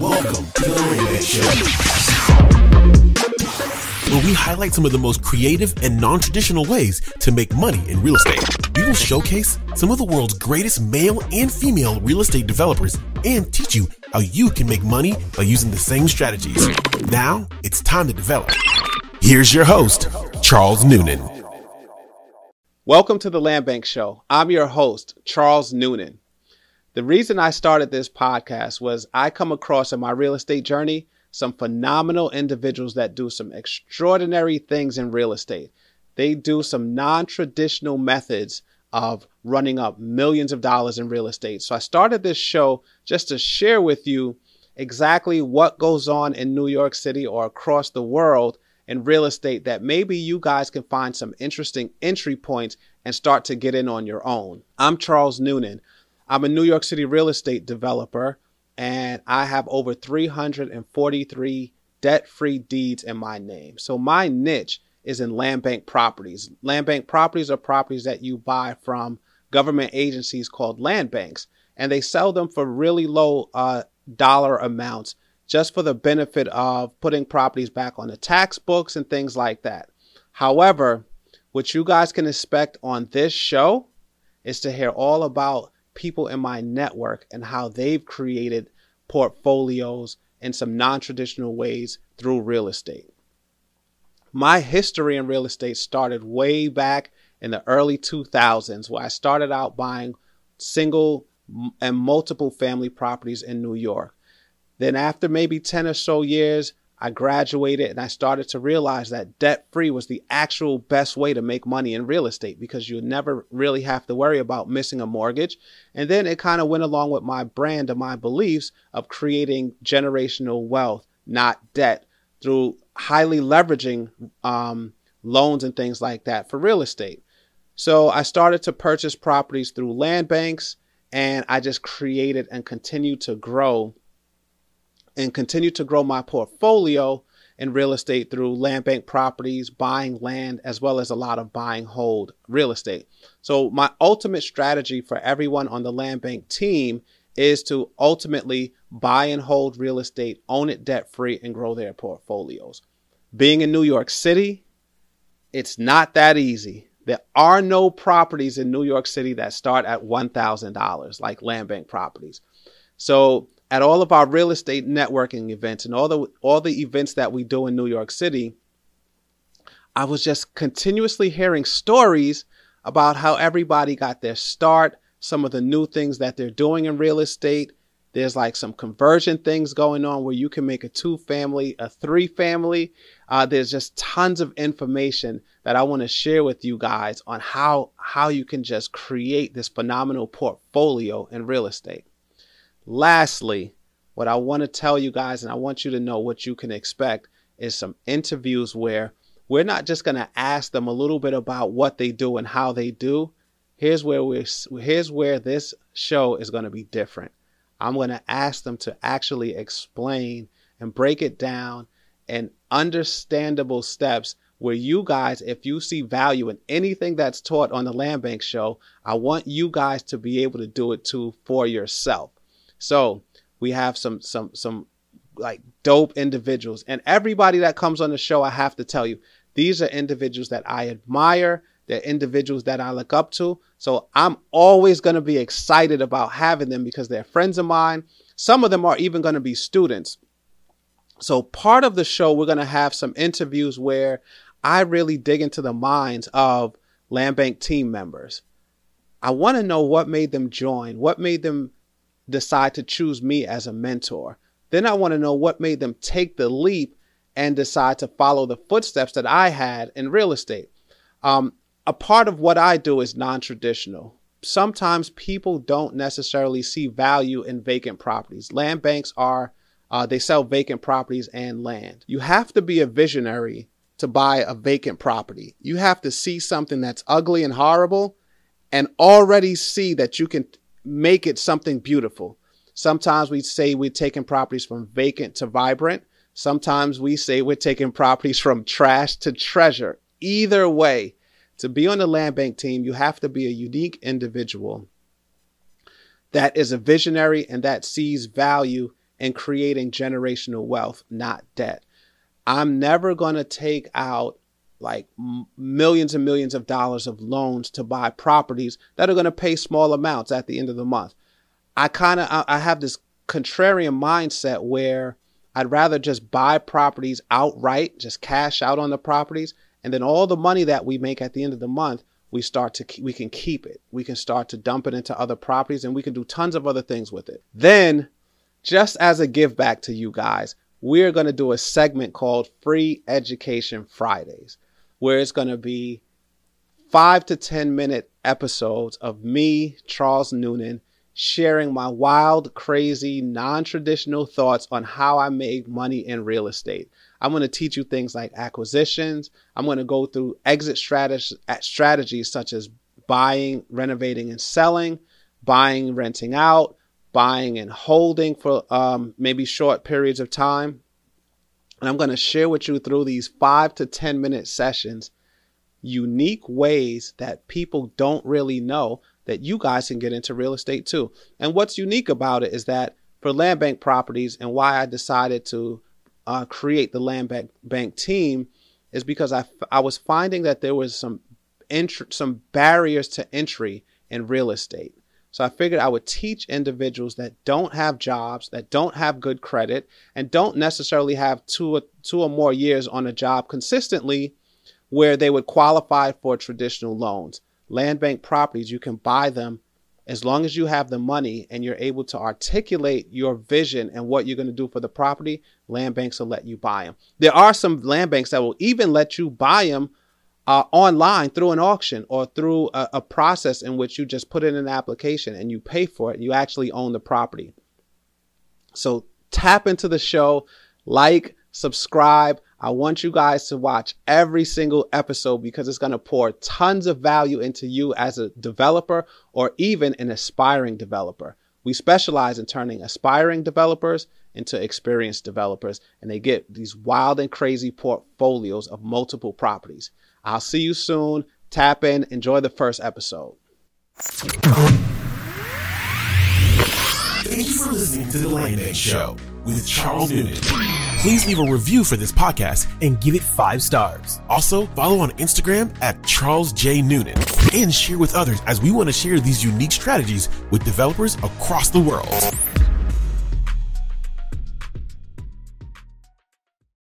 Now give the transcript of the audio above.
Welcome to the Bank Show, where we highlight some of the most creative and non-traditional ways to make money in real estate. We will showcase some of the world's greatest male and female real estate developers and teach you how you can make money by using the same strategies. Now it's time to develop. Here's your host, Charles Noonan. Welcome to the Land Bank Show. I'm your host, Charles Noonan. The reason I started this podcast was I come across in my real estate journey some phenomenal individuals that do some extraordinary things in real estate. They do some non traditional methods of running up millions of dollars in real estate. So I started this show just to share with you exactly what goes on in New York City or across the world in real estate that maybe you guys can find some interesting entry points and start to get in on your own. I'm Charles Noonan. I'm a New York City real estate developer, and I have over 343 debt free deeds in my name. So my niche is in land bank properties. Land bank properties are properties that you buy from government agencies called land banks, and they sell them for really low uh, dollar amounts just for the benefit of putting properties back on the tax books and things like that. However, what you guys can expect on this show is to hear all about people in my network and how they've created portfolios in some non traditional ways through real estate. My history in real estate started way back in the early 2000s, where I started out buying single and multiple family properties in New York. Then, after maybe 10 or so years, I graduated and I started to realize that debt free was the actual best way to make money in real estate because you never really have to worry about missing a mortgage. And then it kind of went along with my brand and my beliefs of creating generational wealth, not debt, through highly leveraging um, loans and things like that for real estate. So I started to purchase properties through land banks and I just created and continued to grow and continue to grow my portfolio in real estate through land bank properties, buying land, as well as a lot of buying hold real estate. So, my ultimate strategy for everyone on the land bank team is to ultimately buy and hold real estate, own it debt free, and grow their portfolios. Being in New York City, it's not that easy. There are no properties in New York City that start at $1,000 like land bank properties. So, at all of our real estate networking events and all the all the events that we do in New York City, I was just continuously hearing stories about how everybody got their start, some of the new things that they're doing in real estate. There's like some conversion things going on where you can make a two family, a three family. Uh, there's just tons of information that I want to share with you guys on how how you can just create this phenomenal portfolio in real estate. Lastly, what I want to tell you guys, and I want you to know what you can expect, is some interviews where we're not just going to ask them a little bit about what they do and how they do. Here's where we here's where this show is going to be different. I'm going to ask them to actually explain and break it down in understandable steps where you guys, if you see value in anything that's taught on the Land Bank show, I want you guys to be able to do it too for yourself. So we have some some some like dope individuals, and everybody that comes on the show, I have to tell you, these are individuals that I admire. They're individuals that I look up to. So I'm always going to be excited about having them because they're friends of mine. Some of them are even going to be students. So part of the show, we're going to have some interviews where I really dig into the minds of land bank team members. I want to know what made them join, what made them decide to choose me as a mentor. Then I want to know what made them take the leap and decide to follow the footsteps that I had in real estate. Um, a part of what I do is non traditional. Sometimes people don't necessarily see value in vacant properties. Land banks are, uh, they sell vacant properties and land. You have to be a visionary to buy a vacant property. You have to see something that's ugly and horrible and already see that you can make it something beautiful. Sometimes we say we're taking properties from vacant to vibrant. Sometimes we say we're taking properties from trash to treasure. Either way, to be on the land bank team, you have to be a unique individual that is a visionary and that sees value in creating generational wealth, not debt. I'm never going to take out like millions and millions of dollars of loans to buy properties that are going to pay small amounts at the end of the month. I kind of I, I have this contrarian mindset where I'd rather just buy properties outright, just cash out on the properties, and then all the money that we make at the end of the month, we start to we can keep it. We can start to dump it into other properties and we can do tons of other things with it. Then, just as a give back to you guys, we're going to do a segment called Free Education Fridays, where it's going to be 5 to 10 minute episodes of me, Charles Noonan, sharing my wild, crazy, non traditional thoughts on how I make money in real estate. I'm going to teach you things like acquisitions. I'm going to go through exit strategies, strategies such as buying, renovating, and selling, buying, renting out, buying and holding for um, maybe short periods of time. And I'm going to share with you through these five to 10 minute sessions unique ways that people don't really know that you guys can get into real estate too. And what's unique about it is that for land bank properties and why I decided to uh, create the land bank, bank team is because I, I was finding that there was some some barriers to entry in real estate. So I figured I would teach individuals that don't have jobs, that don't have good credit, and don't necessarily have two or, two or more years on a job consistently where they would qualify for traditional loans land bank properties, you can buy them as long as you have the money and you're able to articulate your vision and what you're going to do for the property, land banks will let you buy them. There are some land banks that will even let you buy them uh, online through an auction or through a, a process in which you just put in an application and you pay for it. You actually own the property. So tap into the show, like, subscribe. I want you guys to watch every single episode because it's going to pour tons of value into you as a developer or even an aspiring developer. We specialize in turning aspiring developers into experienced developers, and they get these wild and crazy portfolios of multiple properties. I'll see you soon. Tap in, enjoy the first episode. Thank you for listening to The Land Bank Show with Charles Noonan. Please leave a review for this podcast and give it five stars. Also, follow on Instagram at Charles J. Noonan and share with others as we want to share these unique strategies with developers across the world.